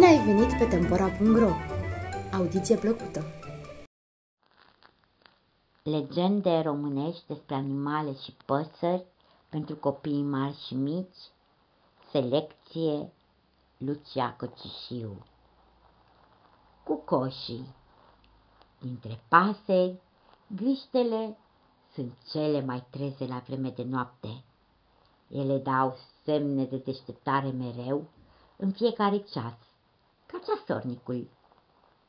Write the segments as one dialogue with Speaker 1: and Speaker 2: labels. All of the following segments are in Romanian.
Speaker 1: ai venit pe Tempora.ro! Audiție plăcută!
Speaker 2: Legende românești despre animale și păsări pentru copii mari și mici, selecție Lucia Cocisiu. Cu coșii Dintre paseri, gâștele sunt cele mai treze la vreme de noapte. Ele dau semne de deșteptare mereu, în fiecare ceas, ca ceasornicul.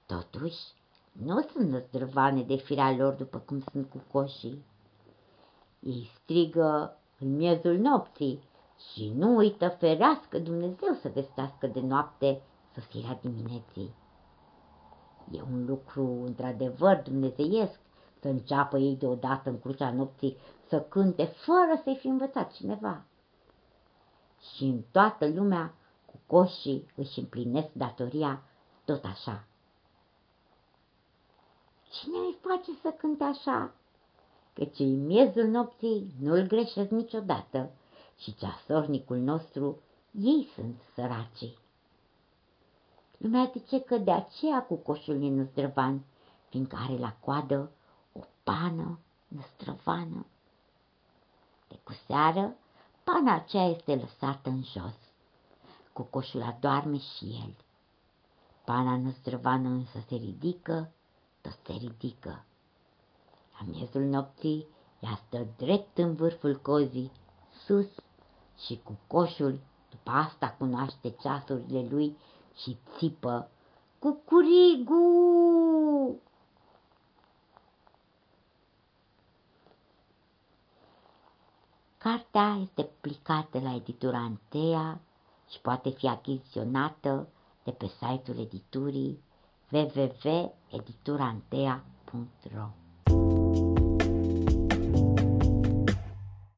Speaker 2: Totuși, nu sunt năzdrăvane de firea lor după cum sunt cu coșii. Ei strigă în miezul nopții și nu uită ferească Dumnezeu să vestească de noapte sosirea dimineții. E un lucru într-adevăr dumnezeiesc să înceapă ei deodată în crucea nopții să cânte fără să-i fi învățat cineva. Și în toată lumea cu coșii își împlinesc datoria tot așa. Cine îi face să cânte așa? Că cei miezul nopții nu-l greșesc niciodată și ceasornicul nostru ei sunt săracii. Lumea zice că de aceea cu coșul e năzdrăvan, fiindcă are la coadă o pană năstrăvană. De cu seară, pana aceea este lăsată în jos. Cocoșul adorme și el. Pana năstrăvană însă se ridică, tot se ridică. La miezul nopții, ea stă drept în vârful cozii, sus, și cu coșul, după asta cunoaște ceasurile lui și țipă, Cucurigu! Cartea este plicată la editura Antea și poate fi achiziționată de pe site-ul editurii www.editurantea.ro